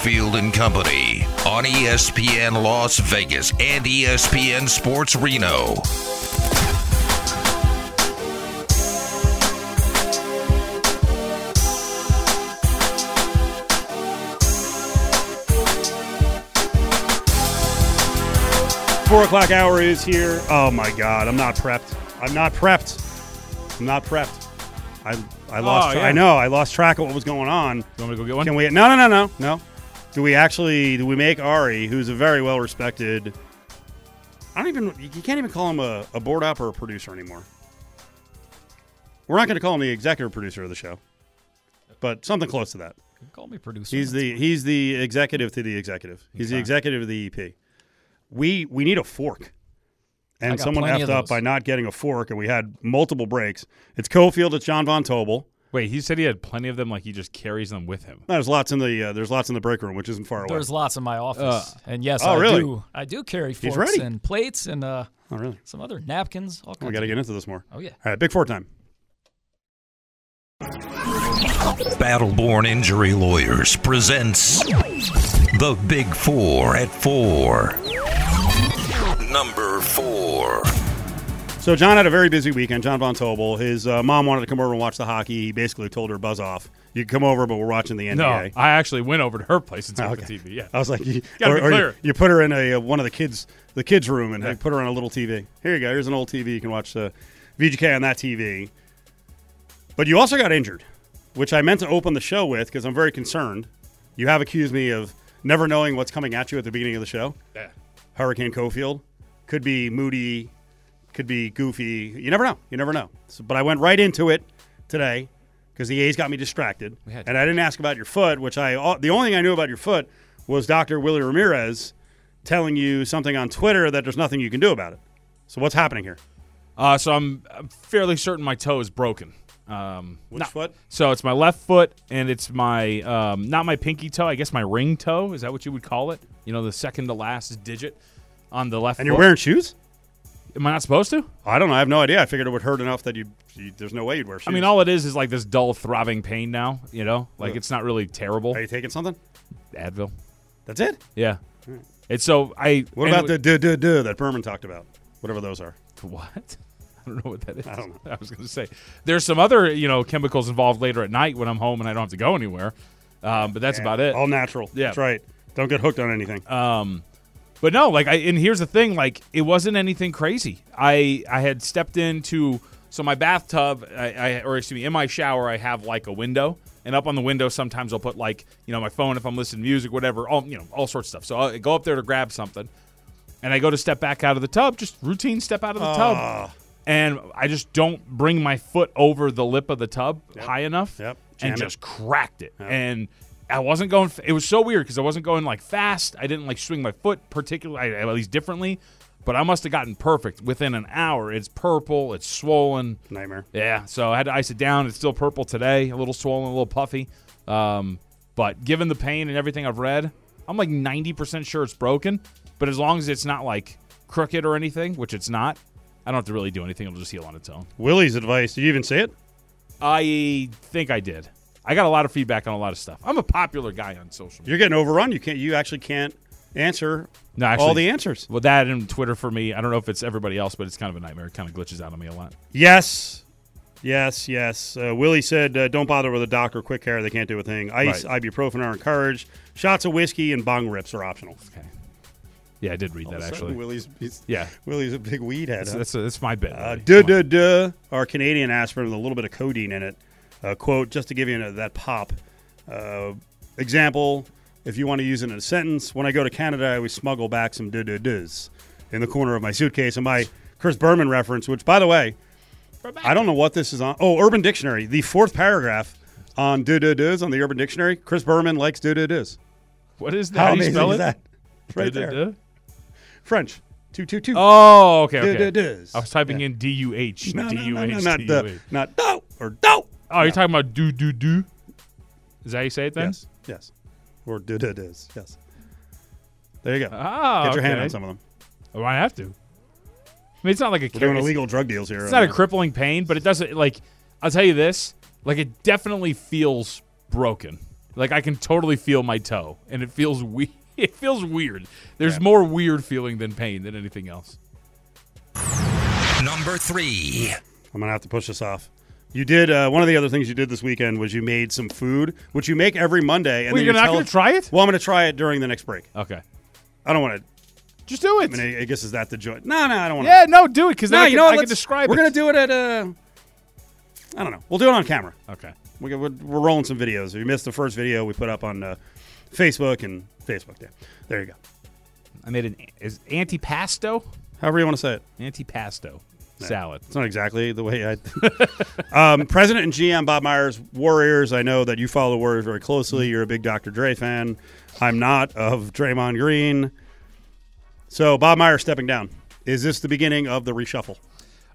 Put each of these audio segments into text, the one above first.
Cofield and Company on ESPN Las Vegas and ESPN Sports Reno. Four o'clock hour is here. Oh my god, I'm not prepped. I'm not prepped. I'm not prepped. I I lost. Oh, tra- yeah. I know. I lost track of what was going on. You want me to go get one? Can we? No, no, no, no, no. Do we actually? Do we make Ari, who's a very well respected? I don't even. You can't even call him a, a board op or a producer anymore. We're not going to call him the executive producer of the show, but something close to that. Call me producer. He's the he's the executive to the executive. He's the executive of the EP. We we need a fork. And someone effed up by not getting a fork, and we had multiple breaks. It's Cofield, it's John Von Tobel. Wait, he said he had plenty of them. Like he just carries them with him. There's lots in the uh, there's lots in the break room, which isn't far away. There's lots in my office, Uh, and yes, oh, I really? do. I do carry He's forks and plates and uh, oh, really? some other napkins. All kinds. We got to get into this more. Oh yeah. All right, big four time. Battleborn Injury Lawyers presents The Big Four at Four. Number four. So John had a very busy weekend. John Von Tobel. His uh, mom wanted to come over and watch the hockey. He basically told her buzz off. You can come over, but we're watching the NBA. No, I actually went over to her place and took Okay. the TV. Yeah. I was like, you, Gotta or, be or you- clear. You, put her in a uh, one of the kids the kids room and Yeah. put her on a little TV. Here you go. Here's an old TV. You can watch uh, VGK on that TV. But you also got injured, which I meant to open the show with because I'm very concerned. You have accused me of never knowing what's coming at you at the beginning of the show. Yeah. Hurricane Cofield could be moody, could be goofy. You never know. You never know. So, but I went right into it today because the A's got me distracted, and I didn't ask about your foot, which I the only thing I knew about your foot was Dr. Willie Ramirez telling you something on Twitter that there's nothing you can do about it. So what's happening here? Uh, so I'm, I'm fairly certain my toe is broken. Um, Which not- foot? So it's my left foot, and it's my um, not my pinky toe. I guess my ring toe. Is that what you would call it? You know, the second to last digit on the left. And you're wearing shoes? Am I not supposed to? I don't know. I have no idea. I figured it would hurt enough that you, you there's no way you'd wear shoes. I mean, all it is is like this dull throbbing pain now. You know, like Ugh. it's not really terrible. are you taking something? Advil. That's it. Yeah. It's so I. What about the duh duh duh that Berman talked about? Whatever those are. What? I don't know what that is. I don't know. I was going to say there's some other you know chemicals involved later at night when I'm home and I don't have to go anywhere. Um, but that's about it. All natural. Yeah. That's right. Don't get hooked on anything. Um, but no, like I and here's the thing, like it wasn't anything crazy. I I had stepped into so my bathtub, I, I or excuse me, in my shower, I have like a window, and up on the window sometimes I'll put like you know my phone if I'm listening to music, whatever, all you know all sorts of stuff. So I go up there to grab something, and I go to step back out of the tub, just routine step out of the tub, Ah, and I just don't bring my foot over the lip of the tub high enough, Yep. Jam and it. just cracked it. And I wasn't going. It was so weird because I wasn't going like fast. I didn't like swing my foot particularly, at least differently. But I must have gotten perfect within an hour. It's purple. It's swollen. nightmare. Yeah. So I had to ice it down. It's still purple today. A little swollen, a little puffy. Um, but given the pain and everything I've read, I'm like 90% sure it's broken. But as long as it's not like crooked or anything, which it's not, I don't have to really do anything. It'll just heal on its own. Willie's advice. Did you even say it? I think I did. I got a lot of feedback on a lot of stuff. I'm a popular guy on social media. You're getting overrun. You can't. You actually can't answer No, actually, all the answers. well, that and Twitter for me. I don't know if it's everybody else, but it's kind of a nightmare. It kind of glitches out on me a lot. Yes. Yes, yes. Uh, Willie said, uh, "Don't bother with a doc or quick care. they can't do a thing. Ice, ibuprofen are encouraged. Shots of whiskey and bong rips are optional." Okay. Yeah, I did read that actually. Willie's, Yeah, Willie's a big weed head. that's huh? that's, that's my bit. Uh, Willie. duh, duh, duh. Our Canadian aspirin with a little bit of codeine in it. Uh, quote, just to give you that pop. Uh, example, if you want to use it in a sentence, when I go to Canada, I always smuggle back some duh, duh, duhs in the corner of my suitcase. And my Chris Berman reference, which, by the way, I don't know what this is on. Oh, Urban Dictionary. The fourth paragraph on duh, duh, duhs on the Urban Dictionary. Chris Berman likes duh, duh, duhs. What is that? How How do you amazing spell is it? that? Right there. French. Two, two, two. Oh, okay, okay. I was typing in D U H. D no, no, not U the, not do or do. Oh, you're talking about do do do. Is that how you say it then? Yes, yes, or do do does. Yes. There you go. Ah, Get your hand on some of them. Oh, I have to. I mean, it's not like a We're doing illegal drug deals here. It's not a crippling pain, but it doesn't like. I'll tell you this: like it definitely feels broken. Like I can totally feel my toe, and it feels we- It feels weird. There's more weird feeling than pain than anything else. Number three. I'm gonna have to push this off. You did uh, one of the other things you did this weekend was you made some food, which you make every Monday. And Well, then you're you not going to try it? Well, I'm gonna try it during the next break. Okay, I don't want to. just do I it. mean, I, I guess is that the joy? No, no, I don't want to. yeah, no, do it because No, you can, know what? I can describe We're gonna do it at uh I don't know. We'll do it on camera. Okay. We, we're, we're rolling some videos. If you missed the first video, we put up on uh, Facebook and Facebook. There, there you go. I made an is antipasto, However you want to say it. antipasto salad. It's not exactly the way I. um, President and GM Bob Myers, Warriors. I know that you follow the Warriors very closely. You're a big Dr. Dre fan. I'm not of Draymond Green. So Bob Myers stepping down. Is this the beginning of the reshuffle?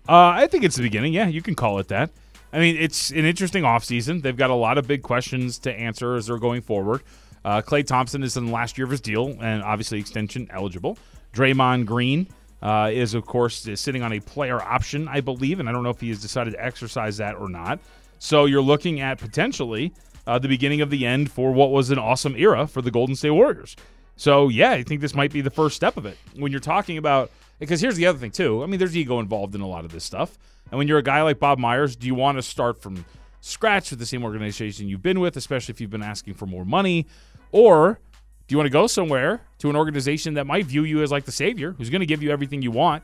Uh, I think it's the beginning. Yeah, you can call it that. I mean, it's an interesting offseason. They've got a lot of big questions to answer as they're going forward. Uh, Klay Thompson is in the last year of his deal and obviously extension eligible. Draymond Green uh, is, of course, sitting on a player option, I believe, and I don't know if he has decided to exercise that or not. So you're looking at potentially uh, the beginning of the end for what was an awesome era for the Golden State Warriors. So yeah, I think this might be the first step of it. When you're talking about because here's the other thing too. I mean, there's ego involved in a lot of this stuff. And when you're a guy like Bob Myers, do you want to start from scratch with the same organization you've been with, especially if you've been asking for more money, or do you want to go somewhere to an organization that might view you as like the savior, who's going to give you everything you want,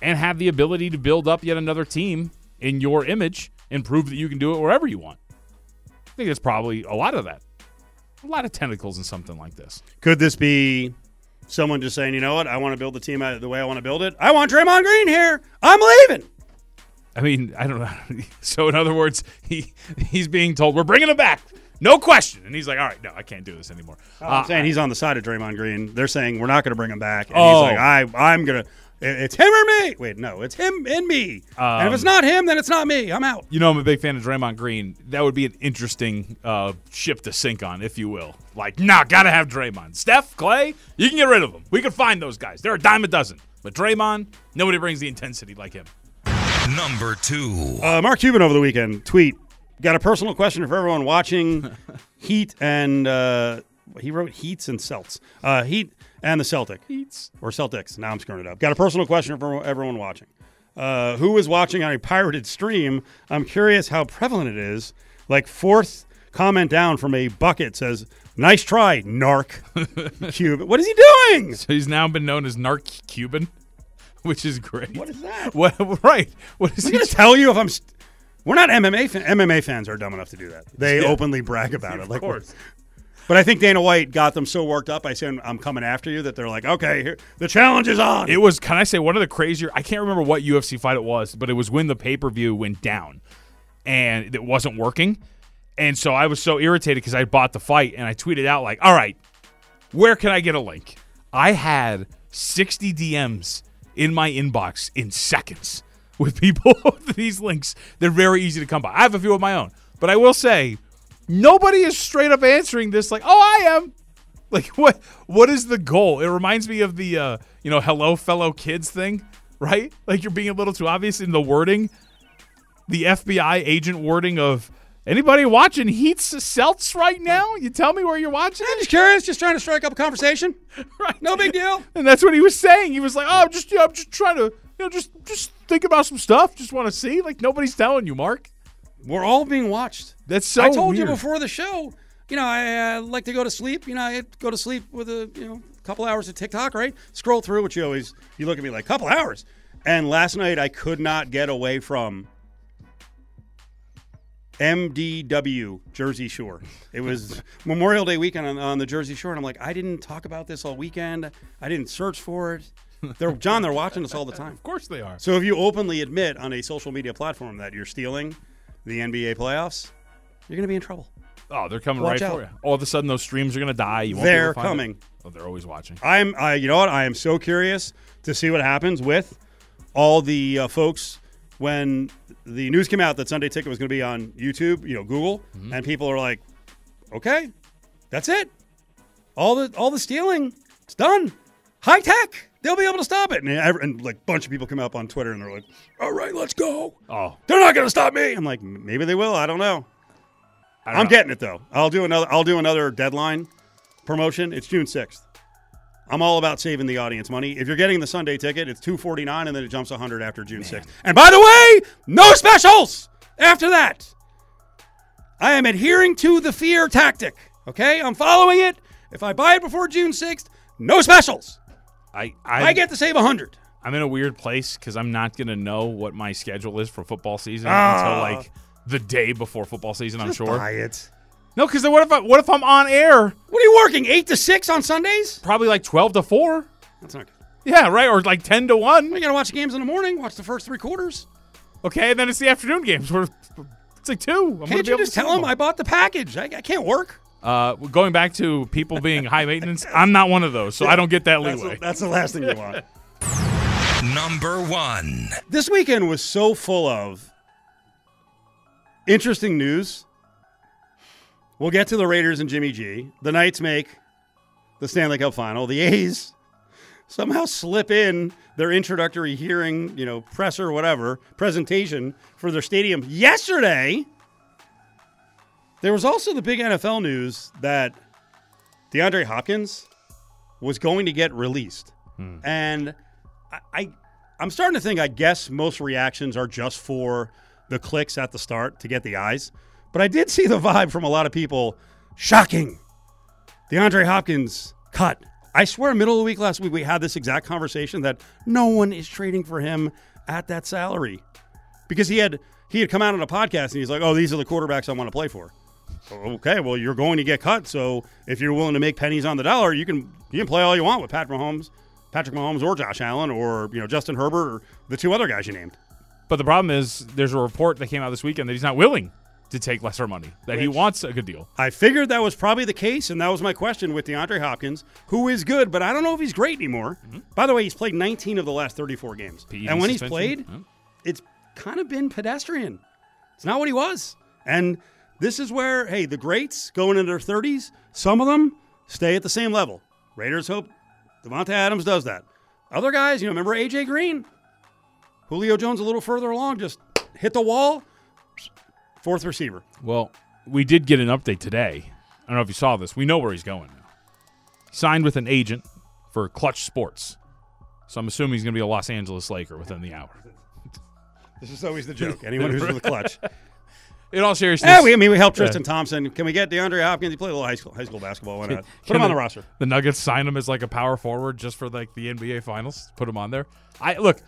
and have the ability to build up yet another team in your image and prove that you can do it wherever you want? I think that's probably a lot of that. A lot of tentacles in something like this. Could this be someone just saying, you know what, I want to build the team the way I want to build it? I want Draymond Green here. I'm leaving. I mean, I don't know. So in other words, he he's being told we're bringing him back, no question, and he's like, all right, no, I can't do this anymore. I'm Uh, saying he's on the side of Draymond Green. They're saying we're not going to bring him back. And Oh. he's like, I, I'm going to. It's him or me. Wait, no, it's him and me. and if it's not him, then it's not me. I'm out. you know, I'm a big fan of Draymond Green. That would be an interesting uh, ship to sink on, if you will. Like, nah, gotta have Draymond. Steph, Klay, you can get rid of them. We can find those guys. They're a dime a dozen. But Draymond, nobody brings the intensity like him. Number two. Uh, Mark Cuban over the weekend tweet got a personal question for everyone watching Heat and uh, he wrote Heats and Celts. Uh, Heat and the Celtic Heats. or Celtics. Now I'm screwing it up. Got a personal question for everyone watching. Uh, who is watching on a pirated stream? I'm curious how prevalent it is. Like fourth comment down from a bucket says, "Nice try, narc." Cuban. What is he doing? So he's now been known as Narc Cuban, which is great. What is that? What, right. What is he? going to tell you if I'm. St- we're not MMA. Fan- MMA fans are dumb enough to do that. They Yeah. openly brag about it. Of Like, course. But I think Dana White got them so worked up by saying, "I'm coming after you," that they're like, "Okay, here, the challenge is on." It was, can I say, one of the crazier. I can't remember what UFC fight it was, but it was when the pay per view went down and it wasn't working. And so I was so irritated because I bought the fight and I tweeted out, like, all right, where can I get a link? I had 60 DMs in my inbox in seconds with people with these links. They're very easy to come by. I have a few of my own, but I will say, nobody is straight up answering this like, oh, I am. Like what? What is the goal? It reminds me of the uh, you know, hello fellow kids thing, right? Like you're being a little too obvious in the wording, the FBI agent wording of anybody watching Heats Celts right now. You tell me where you're watching I'm just curious, just trying to strike up a conversation. right? No big deal. And that's what he was saying. He was like, "Oh, I'm just, yeah, I'm just trying to, you know, just, just think about some stuff. Just want to see. Like nobody's telling you, Mark. We're all being watched. That's so. I told you before the show. You know, I uh, like to go to sleep. You know, I go to sleep with a you know couple hours of TikTok, right? Scroll through, which you always you look at me like couple hours. And last night I could not get away from MDW Jersey Shore. It was Memorial Day weekend on, on the Jersey Shore, and I'm like, I didn't talk about this all weekend. I didn't search for it. They're John. They're watching us all the time. Of course they are. So if you openly admit on a social media platform that you're stealing the NBA playoffs, you're going to be in trouble. Oh, they're coming Watch right out. for you. All of a sudden, those streams are gonna die. You won't be able They're to find it. coming. Oh, they're always watching. I'm, I, you know what? I am so curious to see what happens with all the uh, folks when the news came out that Sunday Ticket was going to be on YouTube, you know, Google, Mm-hmm. and people are like, "Okay, that's it. All the all the stealing, it's done. High tech. They'll be able to stop it." And, ev- and like a bunch of people come up on Twitter and they're like, "All right, let's go. Oh, They're not going to stop me." I'm like, "Maybe they will. I don't know." I don't I'm know. getting it though. I'll do another. I'll do another deadline promotion. It's June sixth. I'm all about saving the audience money. If you're getting the Sunday ticket, it's two forty nine, and then it jumps hundred after June sixth. And by the way, no specials after that. I am adhering to the fear tactic. Okay, I'm following it. If I buy it before June sixth, no specials. I, I, I get to save a hundred. I'm in a weird place because I'm not gonna know what my schedule is for football season Ah. until like the day before football season. I'm sure. Buy it. No, because what if I, what if I'm on air? What are you working? Eight to six on Sundays? Probably like twelve to four. That's not good. Yeah, right, or like ten to one. You gotta watch the games in the morning. Watch the first three quarters. Okay, and then it's the afternoon games. Where it's like two. I'm gonna Can't be you able just to see tell them them I bought the package? I, I can't work. All. Uh, going back to people being high maintenance, I'm not one of those, so I don't get that That's leeway. that's the last thing you want. Number one. this weekend was so full of interesting news. We'll get to the Raiders and Jimmy G. The Knights make the Stanley Cup final. The A's somehow slip in their introductory hearing, you know, presser, whatever, presentation for their stadium yesterday. There was also the big NFL news that DeAndre Hopkins was going to get released. Hmm. And I, I I'm starting to think I guess most reactions are just for the clicks at the start to get the eyes. But I did see the vibe from a lot of people. Shocking. DeAndre Hopkins cut. I swear, middle of the week last week, we had this exact conversation that no one is trading for him at that salary because he had he had come out on a podcast and he's like, "Oh, these are the quarterbacks I want to play for." Okay, well, you're going to get cut, so if you're willing to make pennies on the dollar, you can you can play all you want with Pat Mahomes, Patrick Mahomes, or Josh Allen, or you know Justin Herbert, or the two other guys you named. But the problem is, there's a report that came out this weekend that he's not willing to take lesser money, that he wants a good deal. I figured that was probably the case, and that was my question with DeAndre Hopkins, who is good, but I don't know if he's great anymore. Mm-hmm. By the way, he's played 19 of the last 34 games, PED and when he's suspension? played, Huh? it's kind of been pedestrian. It's not what he was, and this is where hey, the greats going into their 30s, some of them stay at the same level. Raiders hope Davante Adams does that. Other guys, you know, remember AJ Green, Julio Jones a little further along, just hit the wall, fourth receiver. Well, we did get an update today. I don't know if you saw this. We know where he's going now. He signed with an agent for Clutch Sports. So I'm assuming he's going to be a Los Angeles Laker within the hour. This is always the joke. Anyone who's with a clutch. In all seriousness, Yeah, we, I mean, we helped Tristan Thompson. Can we get DeAndre Hopkins? He played a little high school high school basketball. Why not? Put him on the- the roster. the Nuggets sign him as like a power forward just for like the NBA Finals. Put him on there. I look,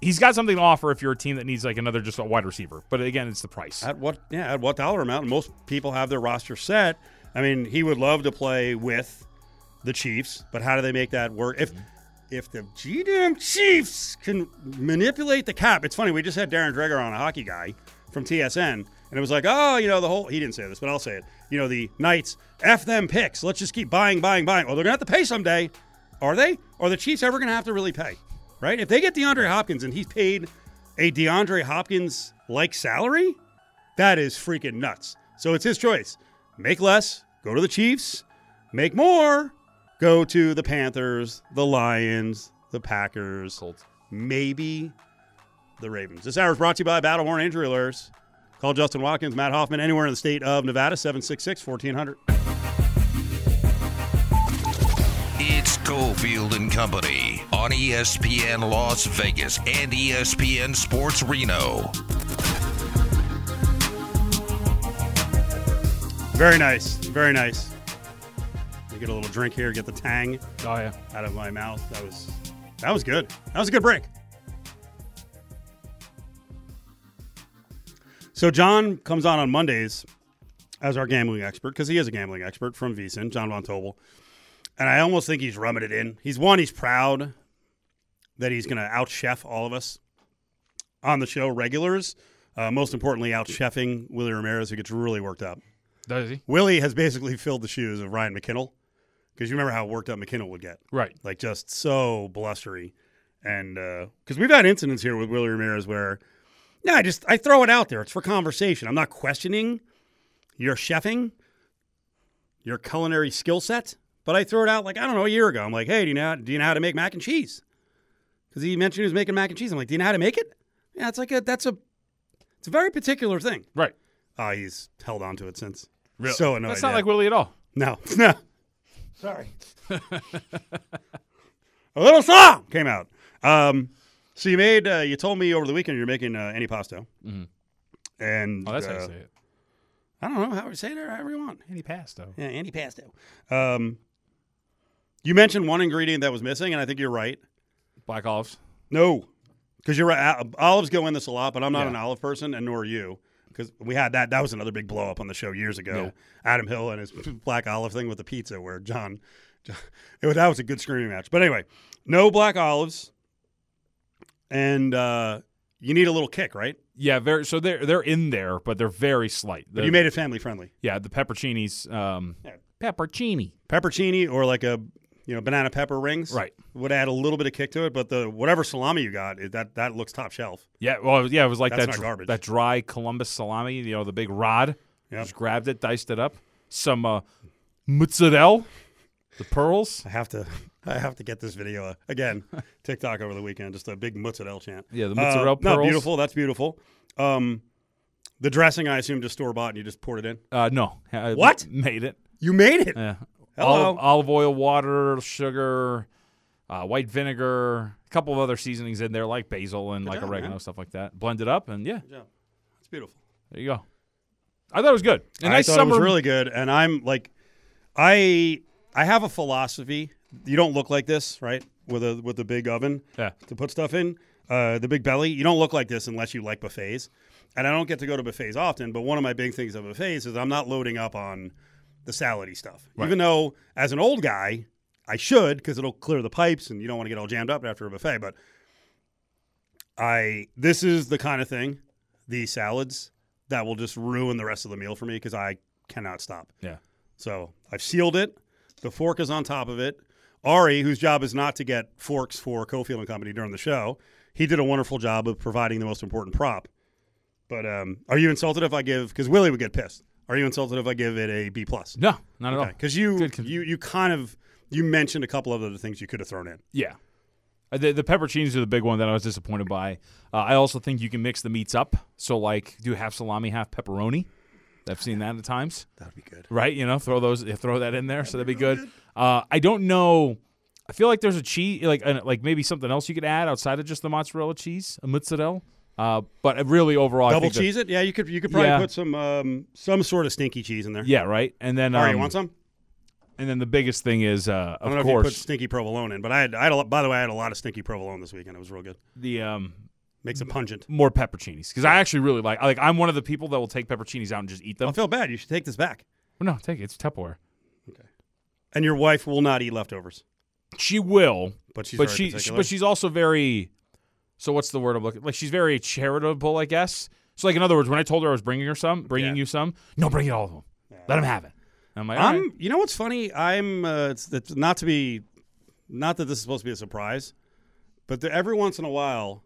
he's got something to offer if you're a team that needs like another just a wide receiver. But again, it's the price. At what? Yeah, at what dollar amount? Most people have their roster set. I mean, he would love to play with the Chiefs, but how do they make that work? If if the GDM Chiefs can manipulate the cap, it's funny. We just had Darren Dreger on a hockey guy from TSN, and it was like, oh, you know, the whole. He didn't say this, but I'll say it. You know, the Knights f them picks. Let's just keep buying, buying, buying. Well, they're gonna have to pay someday. Are they? Are the Chiefs ever gonna have to really pay? Right? If they get DeAndre Hopkins and he's paid a DeAndre Hopkins like salary, that is freaking nuts. So it's his choice. Make less, go to the Chiefs. Make more, go to the Panthers, the Lions, the Packers, Colts. maybe the Ravens. This hour is brought to you by Battleborn Injury Lawyers. Call Justin Watkins, Matt Hoffman, anywhere in the state of Nevada, 766 1400. It's Cofield and Company on ESPN Las Vegas and ESPN Sports Reno. Very nice. Very nice. You get a little drink here, get the tang Oh yeah. out of my mouth. That was that was good. That was a good break. So John comes on on Mondays as our gambling expert because he is a gambling expert from VSiN, John Von Tobel. And I almost think he's rubbing it in. He's one, he's proud that he's going to out chef all of us on the show regulars. Uh, most importantly, out chefing Willie Ramirez, who gets really worked up. Does he? Willie has basically filled the shoes of Ryan McKinnell because you remember how worked up McKinnell would get Right. like just so blustery. And because we've had incidents here with Willie Ramirez where, no, I just I throw it out there. It's for conversation. I'm not questioning your chefing, your culinary skill set, but I throw it out like I don't know a year ago. I'm like, hey, do you know do you know how to make mac and cheese? Because he mentioned he was making mac and cheese. I'm like, do you know how to make it? Yeah, it's like a that's a it's a very particular thing. Right. Uh, he's held on to it since. Really? So annoyed. That's not yeah. like Willie at all. No, no. Sorry. a little song came out. Um, so you made. Uh, you told me over the weekend you're making uh, antipasto. Mm-hmm. And Oh, that's uh, how you say it. I don't know how to say it. However you want. Any pasto. Yeah, antipasto. Um, you mentioned one ingredient that was missing, and I think you're right. Black olives. No, because you're right. Olives go in this a lot, but I'm not Yeah. an olive person, and nor are you. Because we had that. That was another big blow up on the show years ago. Adam Hill and his black olive thing with the pizza, where John, John it was, that was a good screaming match. But anyway, no black olives, and uh, you need a little kick, right? Yeah, very. So they're they're in there, but they're very slight. But you made it family friendly. yeah, the pepperoncinis. Um, peppercini. Peppercini or like a you know banana pepper rings, Right. Would add a little bit of kick to it, but the whatever salami you got, it, that that looks top shelf. Yeah, well, yeah, it was like That's that dr- garbage. that dry Columbus salami. You know, the big rod. Yep. Just grabbed it, diced it up. Some uh, mozzarella, the pearls. I have to, I have to get this video uh, again. TikTok over the weekend, just a big mozzarella chant. Yeah, the Uh, mozzarella no, pearls. beautiful. That's beautiful. Um, the dressing, I assume, just store bought, and you just poured it in. Uh, no, I What? made it? You made it. Yeah. Hello. Olive, olive oil, water, sugar, uh, white vinegar, a couple of other seasonings in there like basil and like job, oregano, man. stuff like that. Blend it up, and yeah, Good. It's beautiful. there you go. I thought it was good. A I nice thought summer. it was really good, and I'm like, I I have a philosophy. You don't look like this, right? With a with a big oven Yeah. to put stuff in, uh, the big belly. You don't look like this unless you like buffets. And I don't get to go to buffets often, but one of my big things of buffets is I'm not loading up on the salady stuff. Even though, as an old guy, I should because it'll clear the pipes, and you don't want to get all jammed up after a buffet. But I this is the kind of thing, these salads that will just ruin the rest of the meal for me because I cannot stop. Yeah. So I've sealed it. The fork is on top of it. Ari, whose job is not to get forks for Cofield and Company during the show, he did a wonderful job of providing the most important prop. But um, are you insulted if I give? Because Willie would get pissed. Are you insulted if I give it a B plus? No, not at all. Because you you you kind of you mentioned a couple of other things you could have thrown in. Yeah. Uh, The, the pepperoncinis are the big one that I was disappointed by. Uh, I also think you can mix the meats up. So, like, do half salami, half pepperoni. I've seen that at times. That would be good. right? You know, throw those, throw that in there, so that'd be good. Uh, I don't know. I feel like there's a cheese, like uh, like maybe something else you could add outside of just the mozzarella cheese, a mozzarella. Uh, but really, overall, I Double think that- cheese it? Yeah, you could you could probably Yeah. put some um, some sort of stinky cheese in there. yeah, right. And then, um, you want some? and then the biggest thing is, uh, I don't of know if you put stinky provolone in, but I had, I had a, by the way, I had a lot of stinky provolone this weekend. It was real good. the um, Makes it pungent. more pepperoncinis because I actually really like. Like, I'm one of the people that will take pepperoncinis out and just eat them. I feel bad. You should take this back. Well, no, take it. It's Tupperware. And your wife will not eat leftovers, She will, but she's but she, but she's also very. So what's the word I'm looking? Like she's very charitable, I guess. So like in other words, when I told her I was bringing her some, bringing Yeah. you some, no, bring it all of them. Let them have it. And I'm like, I'm. right. You know what's funny? I'm. Uh, it's, it's not to be, not that this is supposed to be a surprise, but the, every once in a while,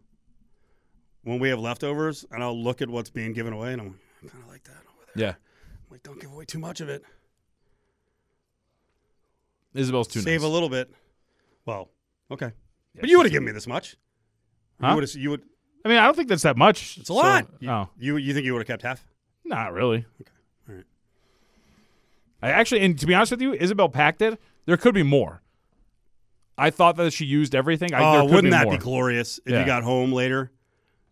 when we have leftovers, and I'll look at what's being given away, and I'm like, I kind of like that over there. yeah. I'm like, don't give away too much of it. Isabel's too Save nice. a little bit. Well, okay, but you would have given me this much. Huh? You would. You would. I mean, I don't think that's that much. It's a lot. You, oh, you you think you would have kept half? not really. Okay. All right. I actually, and to be honest with you, Isabel packed it. There could be more. I thought that she used everything. I, oh, there Oh, wouldn't be that more. be glorious if Yeah. you got home later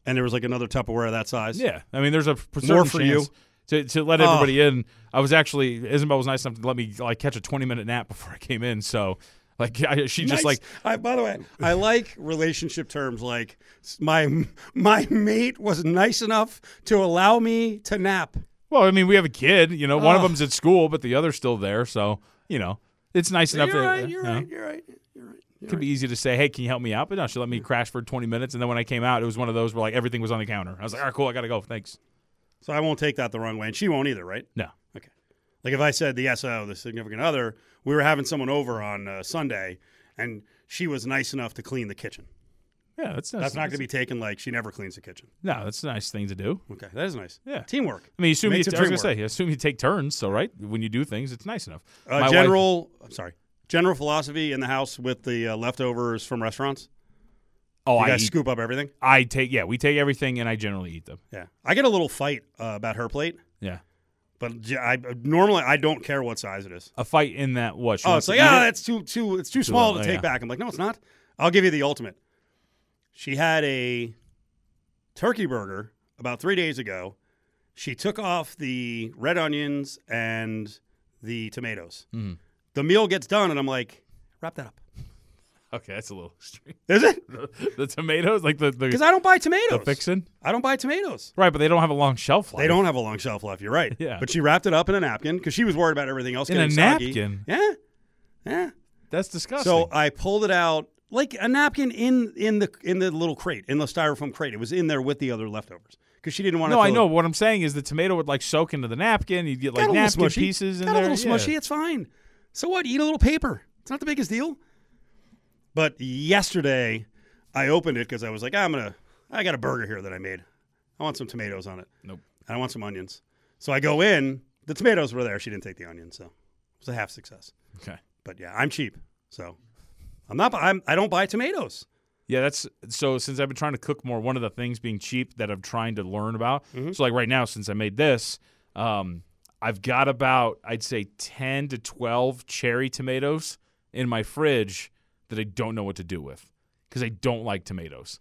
and there was like another Tupperware of that size? Yeah, I mean, there's a More for you. To to let Oh. everybody in. I was actually Isabel was nice enough to let me like catch a 20 minute nap before I came in. So like I, she just like I, by the way, I like relationship terms like my my mate was nice enough to allow me to nap. well, I mean, we have a kid. You know, one of Oh. them's at school, but the other's still there. So you know, it's nice enough. You're to, right. You're you know, right. You're right. You're right. It could be easy to say, "Hey, can you help me out?" But no, she let me crash for 20 minutes, and then when I came out, it was one of those where like everything was on the counter. I was like, "All right, cool, I gotta go. Thanks." So I won't take that the wrong way, and she won't either, right? No, Okay. Like if I said the SO, the significant other, we were having someone over on uh, Sunday, and she was nice enough to clean the kitchen. yeah, that's That's not going to be taken like she never cleans the kitchen. no, that's a nice thing to do. Okay, that is nice. Yeah. teamwork. I mean, you assume you, I was gonna say, you assume you take turns. So right when you do things, it's nice enough. Uh, My wife- general, I'm sorry. General philosophy in the house with the uh, leftovers from restaurants. Oh, You I guys eat, scoop up everything. I take yeah, we take everything, and I generally eat them. Yeah, I get a little fight uh, about her plate Yeah, But j- I normally I don't care what size it is. A fight in that what? she Oh, wants it's to like eat ah, it? that's too too it's too small little, to take yeah. back. I'm like, no, it's not. I'll give you the ultimate. She had a turkey burger about three days ago. She took off the red onions and the tomatoes. Mm-hmm. The meal gets done, and I'm like, wrap that up. Okay, that's a little extreme. Is it? the tomatoes, like the Because I don't buy tomatoes. the fixin', I don't buy tomatoes. right? But they don't have a long shelf life. They don't have a long shelf life. You're right. Yeah. But she wrapped it up in a napkin because she was worried about everything else In a soggy. napkin? Yeah. Yeah. That's disgusting. So I pulled it out like a napkin in in the in the little crate in the styrofoam crate. It was in there with the other leftovers because she didn't want to. no, I know. What I'm saying is the tomato would like soak into the napkin. You'd get like Got a little napkin smushy. pieces in Got there. a little Yeah. smushy. It's fine. So what? Eat a little paper. It's not the biggest deal. But yesterday, I opened it because I was like, I'm gonna. I got a burger here that I made. I want some tomatoes on it. Nope. And I want some onions. So I go in. The tomatoes were there. She didn't take the onions, so it was a half success. Okay. But yeah, I'm cheap, so I'm not. I'm. I don't buy tomatoes. Yeah, that's so. Since I've been trying to cook more, one of the things being cheap that I'm trying to learn about. Mm-hmm. So, like right now, since I made this, um, I've got about I'd say ten to twelve cherry tomatoes in my fridge that I don't know what to do with because I don't like tomatoes.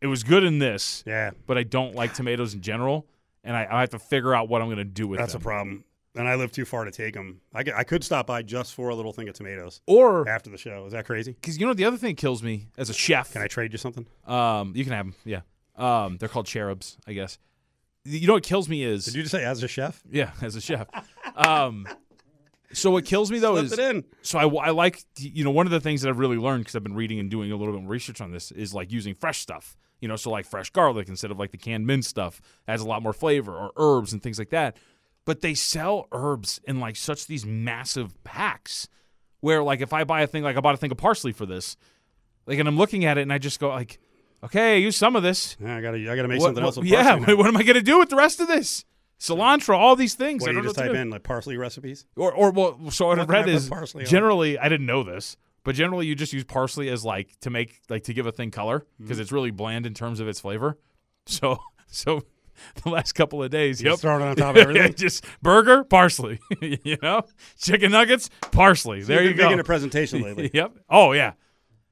It was good in this, Yeah, but I don't like tomatoes in general, and I, I have to figure out what I'm going to do with that's a problem. And I live too far to take them. I, could- I could stop by just for a little thing of tomatoes Or after the show. Is that crazy? because you know the other thing that kills me as a chef. Can I trade you something? Um, you can have them. Yeah. Um, they're called cherubs, I guess. You know what kills me is Did you just say as a chef? yeah, as a chef. um, so what kills me though Slip is it in. so I, I like you know one of the things that I've really learned because I've been reading and doing a little bit more research on this is like using fresh stuff. You know, so like fresh garlic instead of like the canned mint stuff has a lot more flavor or herbs and things like that. But they sell herbs in like such these massive packs where like if I buy a thing like I bought a thing of parsley for this, like and I'm looking at it and I just go like, okay, use some of this. Yeah, I gotta. I gotta make What- something what- else. With yeah, now. what am I gonna do with the rest of this? Cilantro, all these things. What I do you just type in like parsley recipes? Or, or well, so what I've What can I read is parsley on? generally I didn't know this, but generally you just use parsley as like to make like to give a thing color because Mm-hmm. it's really bland in terms of its flavor. So so the last couple of days, Just yep, throwing it on top of everything. just burger parsley, you know, chicken nuggets parsley. there You've you go. Making a presentation lately. yep. Oh yeah.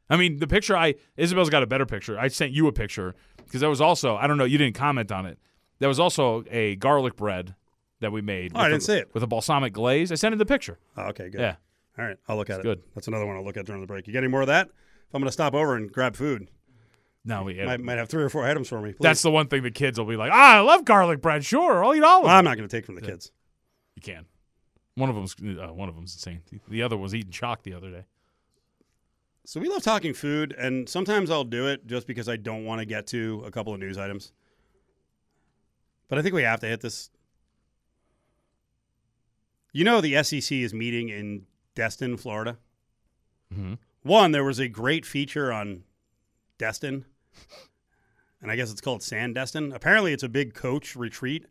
I mean the picture I Isabel's got a better picture. I sent you a picture because that was also I don't know you didn't comment on it. That was also a garlic bread that we made. Oh, I didn't a, see it. with a balsamic glaze. I sent in the picture. Oh, okay, good. Yeah. All right, I'll look at it. good. That's another one I'll look at during the break. You got any more of that? If I'm going to stop over and grab food, No, we. might, might have three or four items for me. Please. That's the one thing the kids will be like, ah, I love garlic bread. Sure, I'll eat all of Well, it. I'm not going to take from the kids. You can. One of them's uh, one of them's insane. The other was eating chalk the other day. So we love talking food, and sometimes I'll do it just because I don't want to get to a couple of news items. But I think we have to hit this. You know, the SEC is meeting in Destin, Florida. Mhm. One, there was a great feature on Destin, and I guess it's called Sandestin. Apparently, it's a big coach retreat,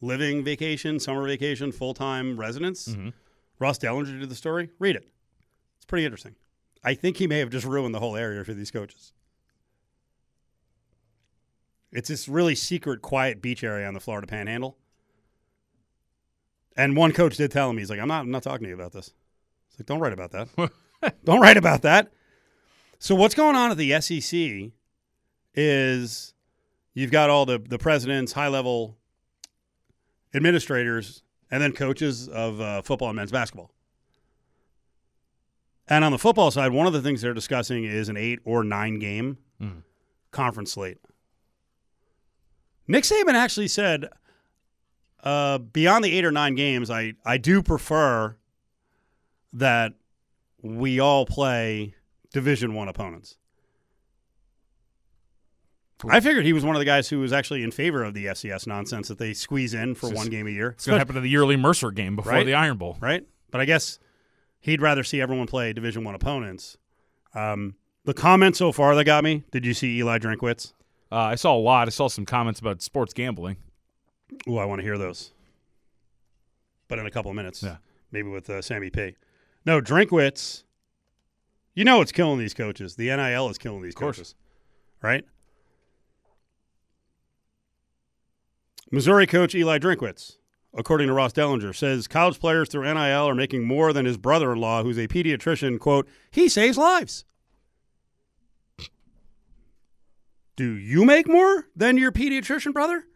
living vacation, summer vacation, full time residence. Mhm. Ross Dellenger did the story. Read it. It's pretty interesting. I think he may have just ruined the whole area for these coaches. It's this really secret, quiet beach area on the Florida Panhandle. And one coach did tell him, he's like, "I'm not, I'm not talking to you about this." It's like, "Don't write about that. Don't write about that." So what's going on at the SEC is you've got all the the presidents, high level administrators, and then coaches of uh, football and men's basketball. And on the football side, one of the things they're discussing is an eight or nine game Mhm. conference slate. Nick Saban actually said, uh, beyond the eight or nine games, I, I do prefer that we all play Division One opponents. I figured he was one of the guys who was actually in favor of the FCS nonsense that they squeeze in for one game a year. It's gonna happen to the yearly Mercer game before Right? the Iron Bowl. right? But I guess he'd rather see everyone play Division One opponents. Um, the comments so far that got me. Did you see Eli Drinkwitz? Uh, I saw a lot. I saw some comments about sports gambling. Oh, I want to hear those. But in a couple of minutes, Yeah. maybe with uh, Sammy P. No, Drinkwitz. You know what's killing these coaches? The NIL is killing these course. coaches, right? Missouri coach Eli Drinkwitz according to Ross Dellenger, says college players through NIL are making more than his brother in law, who's a pediatrician. Quote, he saves lives. Do you make more than your pediatrician brother?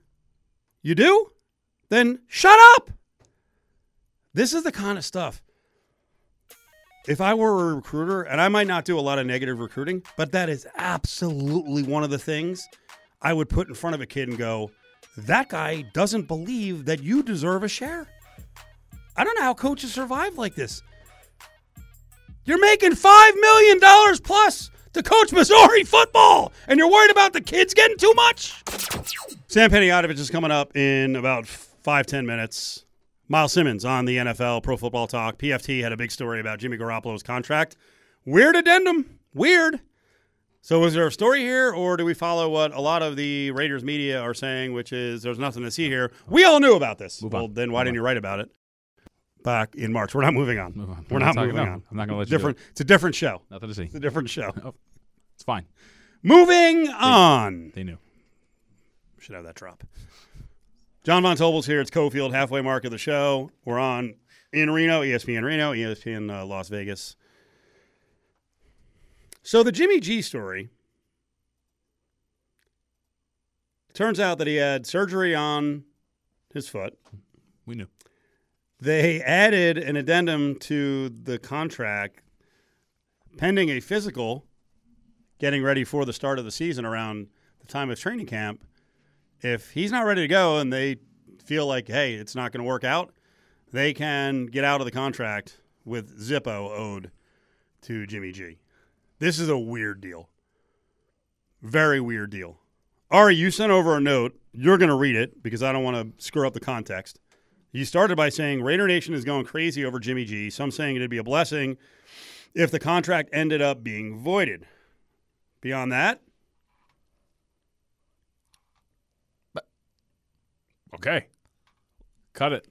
You do? Then shut up. This is the kind of stuff. If I were a recruiter, and I might not do a lot of negative recruiting, but that is absolutely one of the things I would put in front of a kid and go, that guy doesn't believe that you deserve a share. I don't know how coaches survive like this. You're making $5 million plus to coach Missouri football, and you're worried about the kids getting too much? Sam Panayotovich is coming up in about five, ten minutes. Myles Simmons on the NFL Pro Football Talk. PFT had a big story about Jimmy Garoppolo's contract. Weird addendum. Weird. So, is there a story here, or do we follow what a lot of the Raiders media are saying, which is there's nothing to see here? We all knew about this. Well, then why Move didn't on. you write about it back in March? We're not moving on. Move on. We're not moving on. I'm not gonna let you different. It's a different show. Nothing to see. It's a different show. It's fine. Moving on. They knew. Should have that drop. John Von Tobel's here. It's Cofield, halfway mark of the show. We're on in Reno, ESPN Reno, ESPN uh, Las Vegas. So the Jimmy G story turns out that he had surgery on his foot. We knew. They added an addendum to the contract pending a physical getting ready for the start of the season around the time of training camp. If he's not ready to go and they feel like, hey, it's not going to work out, they can get out of the contract with Zippo owed to Jimmy G. This is a weird deal. Very weird deal. Ari, you sent over a note. You're going to read it because I don't want to screw up the context. You started by saying Raider Nation is going crazy over Jimmy G. Some saying it'd be a blessing if the contract ended up being voided. Beyond that, Okay. Cut it.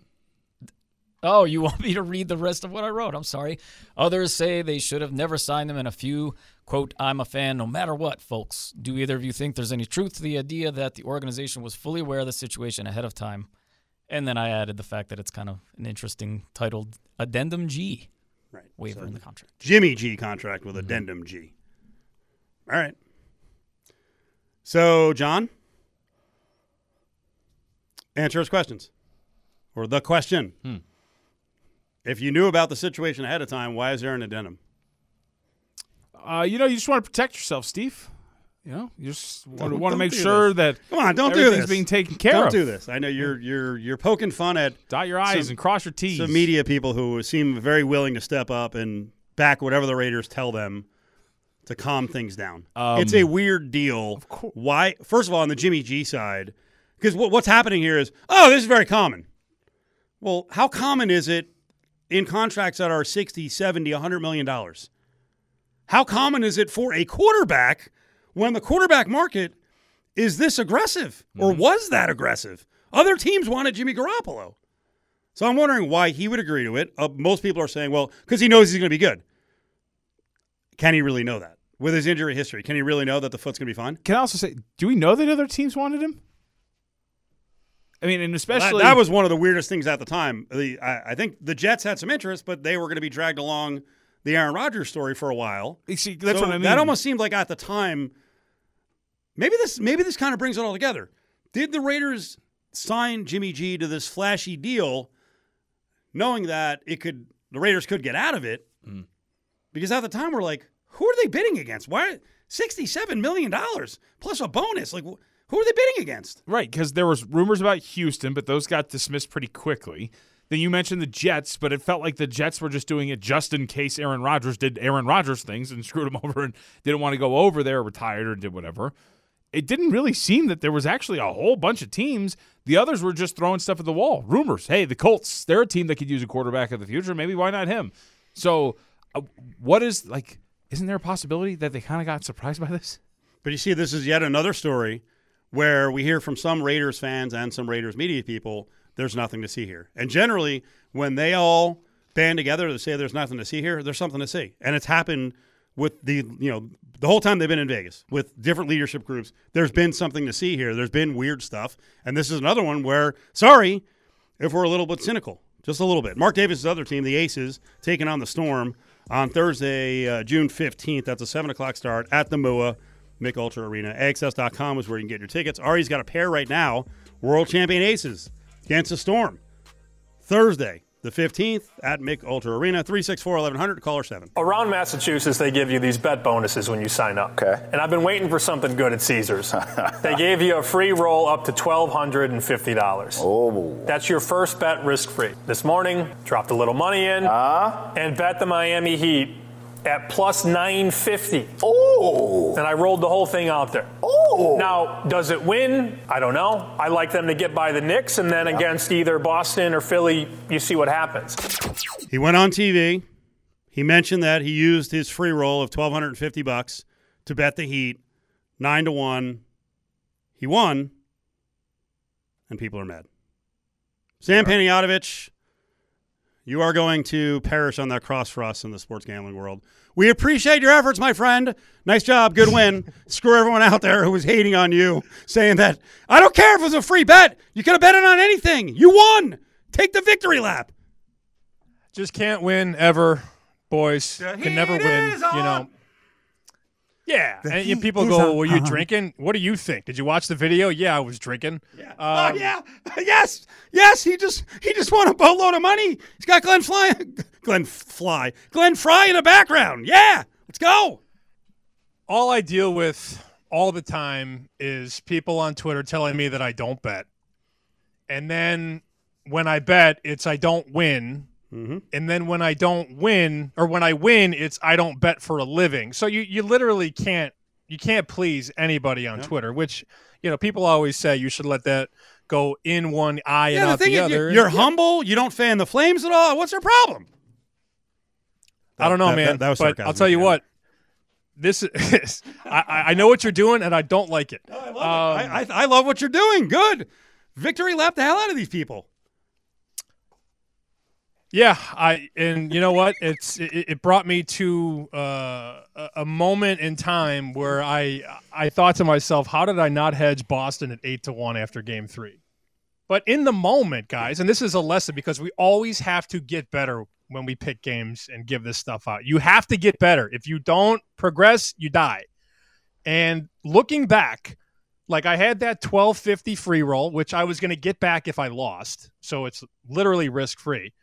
Oh, you want me to read the rest of what I wrote? I'm sorry. Others say they should have never signed them, and a few quote, "I'm a fan no matter what." Folks, do either of you think there's any truth to the idea that the organization was fully aware of the situation ahead of time? And then I added the fact that it's kind of an interesting titled Addendum G right. waiver So, in the contract. Jimmy G contract with addendum G. All right. So, John, answer his questions or the question. Hmm. If you knew about the situation ahead of time, why is there an addendum? Uh, you know, you just want to protect yourself, Steve. You know, you just want, want to make sure this. that Come on, don't do everything's this. being taken care of. don't of. do this. I know you're you're you're poking fun at Dot your I's Some- and cross your T's. some media people who seem very willing to step up and back whatever the Raiders tell them to calm things down. Um, it's a weird deal. course. Why? First of all, on the Jimmy G side, because what, what's happening here is, oh, this is very common. Well, how common is it in contracts that are 60, 70, 100 million dollars? How common is it for a quarterback when the quarterback market is this aggressive or was that aggressive? Other teams wanted Jimmy Garoppolo. So I'm wondering why he would agree to it. Uh, most people are saying, well, because he knows he's going to be good. Can he really know that? With his injury history, can he really know that the foot's going to be fine? Can I also say, do we know that other teams wanted him? I mean, and That, especially that was one of the weirdest things at the time. The, I, I think the Jets had some interest, but they were going to be dragged along the Aaron Rodgers story for a while. See, that's So what I mean. That almost seemed like at the time. Maybe this maybe this kind of brings it all together. Did the Raiders sign Jimmy G to this flashy deal, knowing that it could the Raiders could get out of it? Mm. Because at the time we're like, who are they bidding against? Why sixty-seven million dollars plus a bonus? Like, who are they bidding against? Right, because there was rumors about Houston, but those got dismissed pretty quickly. Then you mentioned the Jets, but it felt like the Jets were just doing it just in case Aaron Rodgers did Aaron Rodgers things and screwed him over and didn't want to go over there, retired or did whatever. It didn't really seem that there was actually a whole bunch of teams. The others were just throwing stuff at the wall. Rumors. Hey, the Colts, they're a team that could use a quarterback of the future. Maybe why not him? So, uh, what is like? Isn't there a possibility that they kind of got surprised by this? But you see, this is yet another story where we hear from some Raiders fans and some Raiders media people, there's nothing to see here. And generally, when they all band together to say there's nothing to see here, there's something to see. And it's happened with the, you know, the whole time they've been in Vegas with different leadership groups. There's been something to see here. There's been weird stuff. And this is another one where, sorry, if we're a little bit cynical, just a little bit. Mark Davis' other team, the Aces, taking on the Storm on Thursday, uh, June 15th. That's a 7 o'clock start at the MUA, Mick Ultra Arena. AXS.com is where you can get your tickets. Ari's got a pair right now, World Champion Aces against the Storm. Thursday, the 15th at Mich Ultra Arena, 364 1100, caller 7. Around Massachusetts, they give you these bet bonuses when you sign up. Okay. And I've been waiting for something good at Caesars. they gave you a free roll up to $1,250. Oh. That's your first bet risk free. This morning, dropped a little money in Uh, and bet the Miami Heat at plus 950. oh. And I rolled the whole thing out there. Oh. Now, does it win? I don't know. I like them to get by the Knicks, and then against either Boston or Philly, you see what happens. He went on TV. He mentioned that he used his free roll of 1250 bucks to bet the Heat 9 to 1. He won and people are mad. Sam Panayotovich, you are going to perish on that cross for us in the sports gambling world. We appreciate your efforts, my friend. Nice job. Good win. Screw everyone out there who was hating on you, saying that I don't care if it was a free bet. You could have bet it on anything. You won. Take the victory lap. Just can't win ever, boys. The Can never win. You know. Yeah, The and people go, on. "Were you Uh-huh. drinking? What do you think? Did you watch the video?" Yeah, I was drinking. Yeah. Um, oh yeah. Yes. Yes. He just he just won a boatload of money. He's got Glenn Fly, Glenn Fly, Glenn Fry in the background. Yeah. Let's go. all I deal with all the time is people on Twitter telling me that I don't bet. And then when I bet, it's I don't win. Mm-hmm. And then when I don't win, or when I win, it's I don't bet for a living. So you, you literally can't you can't please anybody on Twitter, which you know people always say you should let that go in one eye and Yeah. The out the other. you're, you're humble. You don't fan the Flames at all. What's your problem? I don't know, That- man. that- that was but sarcasm, I'll tell you yeah. what. This is I, I know what you're doing, and I don't like it. I love Um, it. I, I, I love what you're doing. Good. Victory lap the hell out of these people. Yeah, I and you know what? It's it, it brought me to uh, a- moment in time where I I thought to myself, how did I not hedge Boston at eight to one after Game Three? But in the moment, guys, and this is a lesson because we always have to get better when we pick games and give this stuff out. You have to get better. If you don't progress, you die. And looking back, like I had that 1250 free roll, which I was going to get back if I lost. So it's literally risk free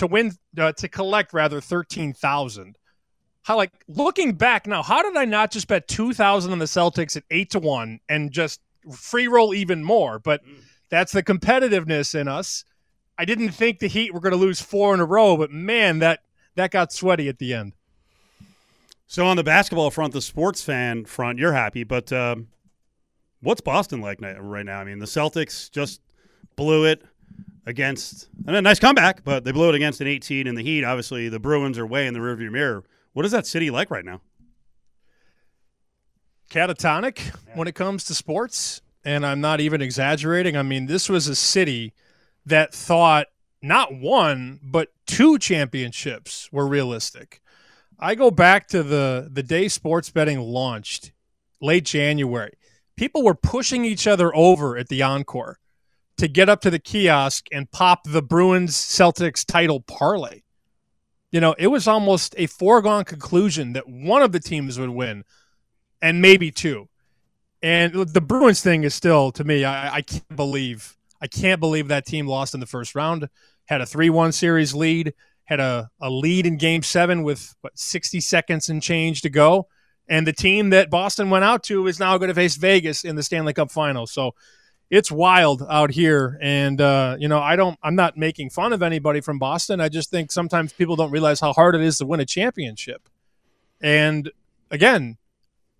to win uh, to collect rather 13,000. How like looking back now, how did I not just bet 2,000 on the Celtics at 8 to 1 and just free roll even more? But that's the competitiveness in us. I didn't think the Heat were going to lose four in a row, but man, that that got sweaty at the end. So on the basketball front, the sports fan front, you're happy, but um, what's Boston like right now? I mean, the Celtics just blew it against and a nice comeback, but they blew it against an 18 in the Heat. Obviously, the Bruins are way in the rearview mirror. What is that city like right now? catatonic when it comes to sports, and I'm not even exaggerating. I mean, this was a city that thought not one but two championships were realistic. I go back to the the day sports betting launched, late January. People were pushing each other over at the Encore to get up to the kiosk and pop the Bruins Celtics title parlay. You know, it was almost a foregone conclusion that one of the teams would win and maybe two. And the Bruins thing is still to me, I, I can't believe I can't believe that team lost in the first round. Had a three-one series lead, had a, a lead in Game Seven with what sixty seconds and change to go, and the team that Boston went out to is now going to face Vegas in the Stanley Cup Final. So it's wild out here, and uh, you know I don't I'm not making fun of anybody from Boston. I just think sometimes people don't realize how hard it is to win a championship, and again,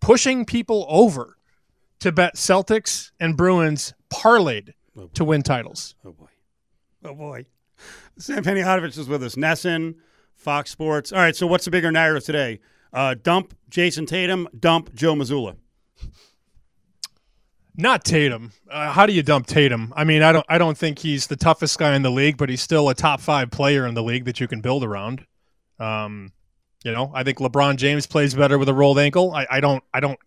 pushing people over to bet Celtics and Bruins parlayed to win titles. Oh boy. Oh boy. Sam Panayotovich is with us. NESN, Fox Sports. All right, so what's the bigger narrative today? Uh, dump Jayson Tatum, dump Joe Mazzulla. Not Tatum. Uh, how do you dump Tatum? I mean, I don't. I don't think he's the toughest guy in the league, but he's still a top five player in the league that you can build around. Um, you know, I think LeBron James plays better with a rolled ankle. I, I don't. I don't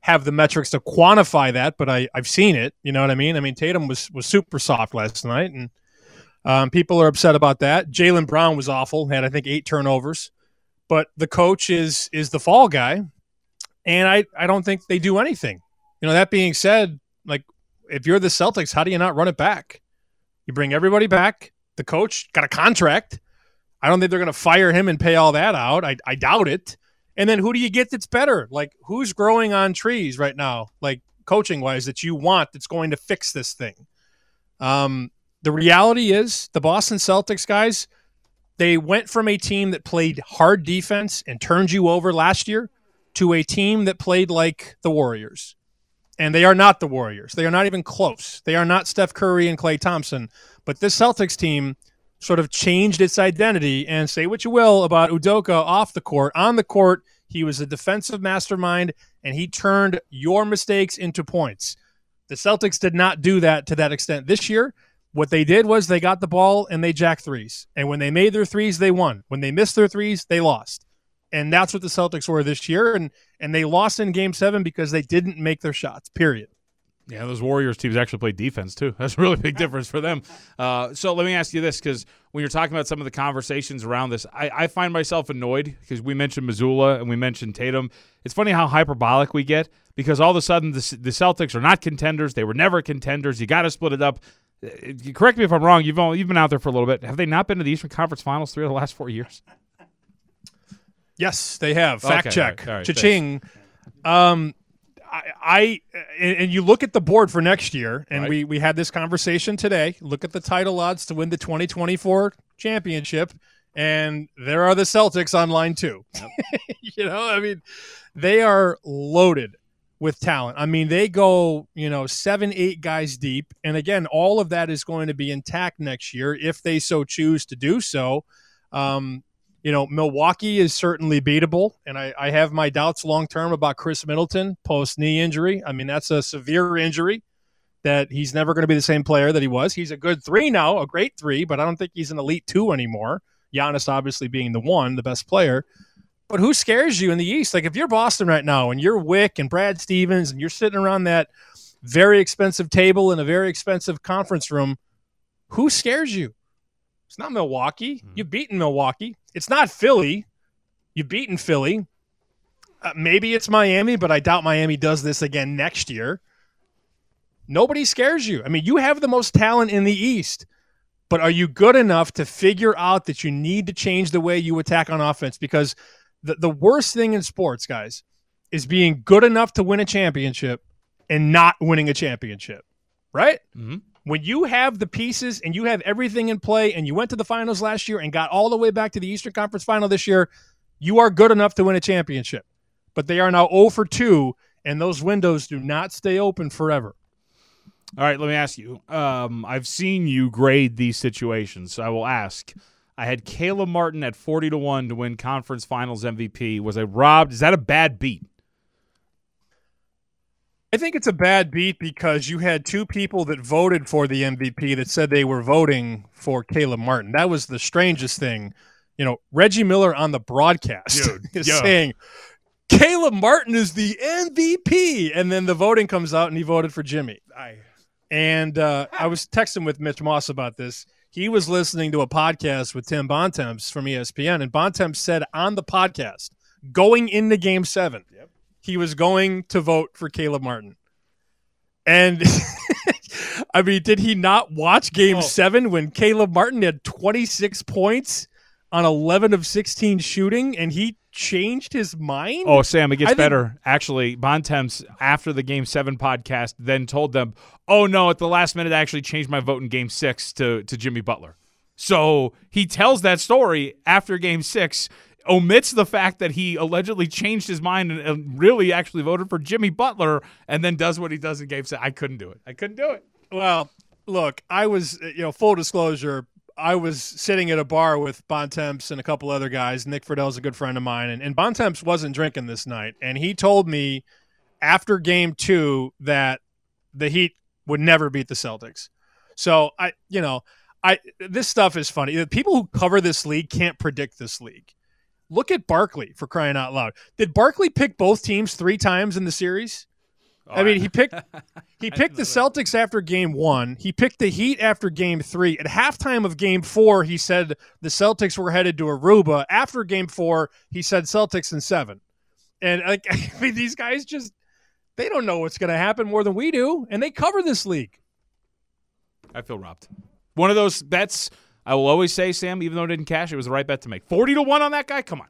have the metrics to quantify that, but I, I've seen it. You know what I mean? I mean, Tatum was was super soft last night, and Um, people are upset about that. Jaylen Brown was awful, had I think eight turnovers, but the coach is is the fall guy, and I I don't think they do anything. You know, that being said, like if you're the Celtics, how do you not run it back? You bring everybody back. The coach got a contract. I don't think they're going to fire him and pay all that out. I, I doubt it. And then who do you get that's better? Like who's growing on trees right now, like coaching wise, that you want that's going to fix this thing? Um, the reality is the Boston Celtics guys, they went from a team that played hard defense and turned you over last year to a team that played like the Warriors. And they are not the Warriors. They are not even close. They are not Steph Curry and Klay Thompson. But this Celtics team sort of changed its identity. And say what you will about Udoka off the court. On the court, he was a defensive mastermind and he turned your mistakes into points. The Celtics did not do that to that extent this year. What they did was they got the ball and they jacked threes. And when they made their threes, they won. When they missed their threes, they lost. And that's what the Celtics were this year. And and they lost in game seven because they didn't make their shots, period. Yeah, those Warriors teams actually play defense too. That's a really big difference for them. Uh, so let me ask you this, because when you're talking about some of the conversations around this, I, I find myself annoyed because we mentioned Mazzulla and we mentioned Tatum. It's funny how hyperbolic we get because all of a sudden the, the Celtics are not contenders. They were never contenders. You got to split it up. Uh, correct me if I'm wrong. You've only, you've been out there for a little bit. Have they not been to the Eastern Conference Finals three of the last four years? Yes, they have. Fact Okay, check. all right, all right, Cha-ching. Um, I, I and you look at the board for next year, and Right. we we had this conversation today. Look at the title odds to win the 2024 championship, and there are the Celtics on line two. you know, I mean, they are loaded with talent. I mean, they go, you know, seven, eight guys deep. And again, all of that is going to be intact next year if they so choose to do so. Um, you know, Milwaukee is certainly beatable. And I, I have my doubts long term about Khris Middleton post knee injury. I mean, that's a severe injury that he's never going to be the same player that he was. He's a good three now, a great three, but I don't think he's an elite two anymore. Giannis obviously being the one, the best player. But who scares you in the East? Like if you're Boston right now and you're Wyc and Brad Stevens and you're sitting around that very expensive table in a very expensive conference room, who scares you? It's not Milwaukee. You've beaten Milwaukee. It's not Philly. You've beaten Philly. Uh, maybe it's Miami, but I doubt Miami does this again next year. Nobody scares you. I mean, you have the most talent in the East, but are you good enough to figure out that you need to change the way you attack on offense? Because the, the worst thing in sports, guys, is being good enough to win a championship and not winning a championship, right? Mhm. When you have the pieces and you have everything in play and you went to the finals last year and got all the way back to the Eastern Conference final this year, you are good enough to win a championship. But they are now 0 for 2, and those windows do not stay open forever. All right, let me ask you. Um, I've seen you grade these situations, so I will ask. I had Caleb Martin at forty to one to win conference finals MVP. Was I robbed? Is that a bad beat? I think it's a bad beat because you had two people that voted for the MVP that said they were voting for Caleb Martin. That was the strangest thing. You know, Reggie Miller on the broadcast Dude, is yeah. saying Caleb Martin is the MVP, and then the voting comes out and he voted for Jimmy. I, And uh, I was texting with Mitch Moss about this. He was listening to a podcast with Tim Bontemps from ESPN, and Bontemps said on the podcast, going into Game Seven, he was going to vote for Caleb Martin. And I mean, did he not watch Game Oh. Seven when Caleb Martin had 26 points on 11 of 16 shooting, and he changed his mind? Oh, Sam, it gets I think- better. Actually, Bontemps after the Game Seven podcast then told them, "Oh no, at the last minute, I actually changed my vote in Game Six to to Jimmy Butler." So he tells that story after Game Six, omits the fact that he allegedly changed his mind and, really actually voted for Jimmy Butler, and then does what he does in Game Six. I couldn't do it. I couldn't do it. Well, look, I was, uh, you know, full disclosure, I was sitting at a bar with Bontemps and a couple other guys. Nick Friedell's a good friend of mine, and, and Bontemps wasn't drinking this night. And he told me after game two that the Heat would never beat the Celtics. So I, you know, I this stuff is funny. The people who cover this league can't predict this league. Look at Barkley for crying out loud. Did Barkley pick both teams three times in the series? I mean, he picked he picked the Celtics after game one. He picked the Heat after game three. At halftime of game four, he said the Celtics were headed to Aruba. After game four, he said Celtics in seven. And like, I mean, these guys just they don't know what's going to happen more than we do, and they cover this league. I feel robbed. One of those bets I will always say, Sam, even though it didn't cash, it was the right bet to make. Forty to one on that guy. Come on.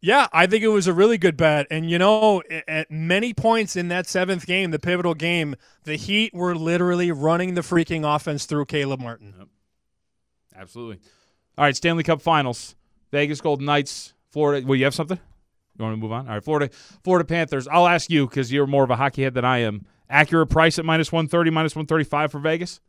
Yeah, I think it was a really good bet. And, you know, at many points in that seventh game, the pivotal game, the Heat were literally running the freaking offense through Caleb Martin. Yep. Absolutely. All right, Stanley Cup Finals. Vegas Golden Knights, Florida. Well, you have something? You want to move on? All right, Florida, Florida Panthers. I'll ask you because you're more of a hockey head than I am. Accurate price at minus 130, minus 135 for Vegas?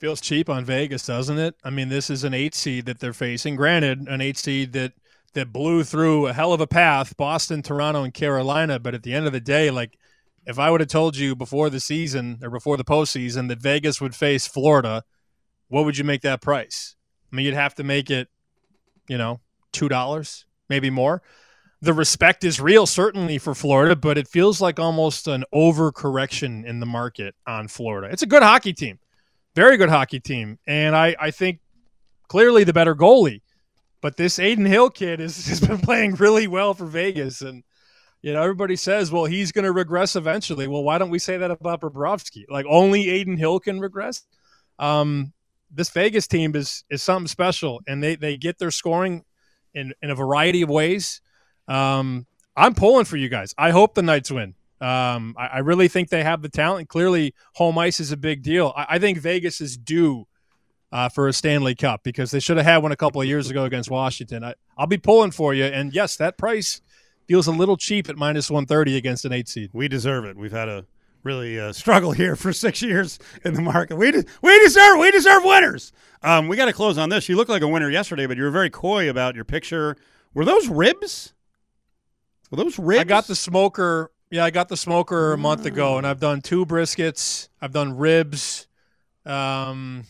Feels cheap on Vegas, doesn't it? I mean, this is an eight seed that they're facing. Granted, an eight seed that – that blew through a hell of a path Boston, Toronto, and Carolina. But at the end of the day, like if I would have told you before the season or before the postseason that Vegas would face Florida, what would you make that price? I mean, you'd have to make it, you know, $2, maybe more. The respect is real, certainly for Florida, but it feels like almost an overcorrection in the market on Florida. It's a good hockey team, very good hockey team. And I, I think clearly the better goalie. But this Adin Hill kid is, has been playing really well for Vegas. And, you know, everybody says, well, he's going to regress eventually. Well, why don't we say that about Bobrovsky? Like, only Adin Hill can regress? Um, this Vegas team is is something special, and they, they get their scoring in, in a variety of ways. Um, I'm pulling for you guys. I hope the Knights win. Um, I, I, really think they have the talent. Clearly, home ice is a big deal. I, I think Vegas is due uh, for a Stanley Cup because they should have had one a couple of years ago against Washington. I, I'll be pulling for you. And yes, that price feels a little cheap at minus 130 against an eight seed. We deserve it. We've had a really uh, struggle here for six years in the market. We, de- we deserve we deserve winners. Um, we got to close on this. You look like a winner yesterday, but you were very coy about your picture. Were those ribs? Were those ribs? I got the smoker. Yeah, I got the smoker a month ago, and I've done two briskets. I've done ribs. Um,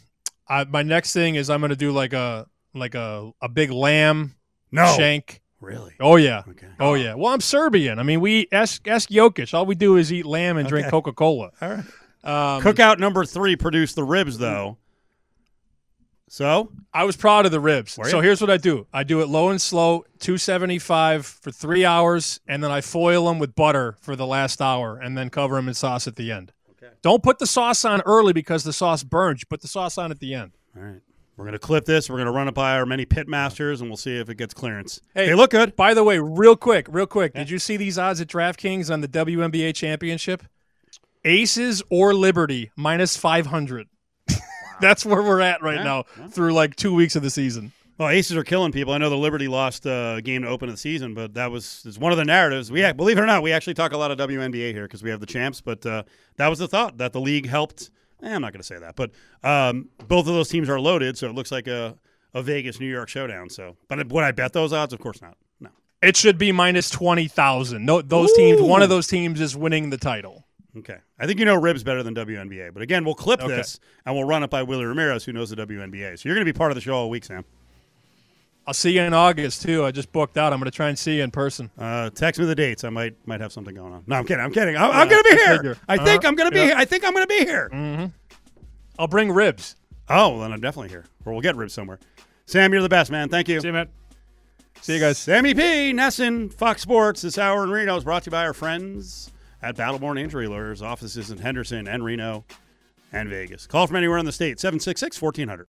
I, my next thing is I'm going to do like a like a a big lamb no. shank. Really? Oh yeah. Okay. Oh yeah. Well, I'm Serbian. I mean, we ask ask Jokic. All we do is eat lamb and okay. drink Coca Cola. All right. Um, Cookout number three produced the ribs though. So I was proud of the ribs. So here's what I do: I do it low and slow, 275 for three hours, and then I foil them with butter for the last hour, and then cover them in sauce at the end. Okay. Don't put the sauce on early because the sauce burns. You put the sauce on at the end. All right. We're going to clip this. We're going to run it by our many pit masters, and we'll see if it gets clearance. Hey, they look good. By the way, real quick, real quick. Yeah. Did you see these odds at DraftKings on the WNBA championship? Aces or Liberty minus 500. Wow. That's where we're at right yeah. now yeah. through like two weeks of the season. Well, aces are killing people. I know the Liberty lost a uh, game to open the season, but that was is one of the narratives. We believe it or not, we actually talk a lot of WNBA here because we have the champs. But uh, that was the thought that the league helped. Eh, I'm not going to say that, but um, both of those teams are loaded, so it looks like a, a Vegas New York showdown. So, but would I bet those odds? Of course not. No. It should be minus twenty thousand. No, those Ooh. teams. One of those teams is winning the title. Okay. I think you know Ribs better than WNBA. But again, we'll clip okay. this and we'll run it by Willie Ramirez, who knows the WNBA. So you're going to be part of the show all week, Sam. I'll see you in August too. I just booked out. I'm going to try and see you in person. Uh, text me the dates. I might might have something going on. No, I'm kidding. I'm kidding. I'm, yeah, I'm going to be here. I think uh-huh. I'm going to be here. I think I'm going to be here. Mm-hmm. I'll bring ribs. Oh, well, then I'm definitely here, or we'll get ribs somewhere. Sam, you're the best, man. Thank you. See you, man. See you guys. Sammy P. NESN, Fox Sports. This hour in Reno is brought to you by our friends at Battleborn Injury Lawyers, offices in Henderson and Reno and Vegas. Call from anywhere in the state, 766 1400.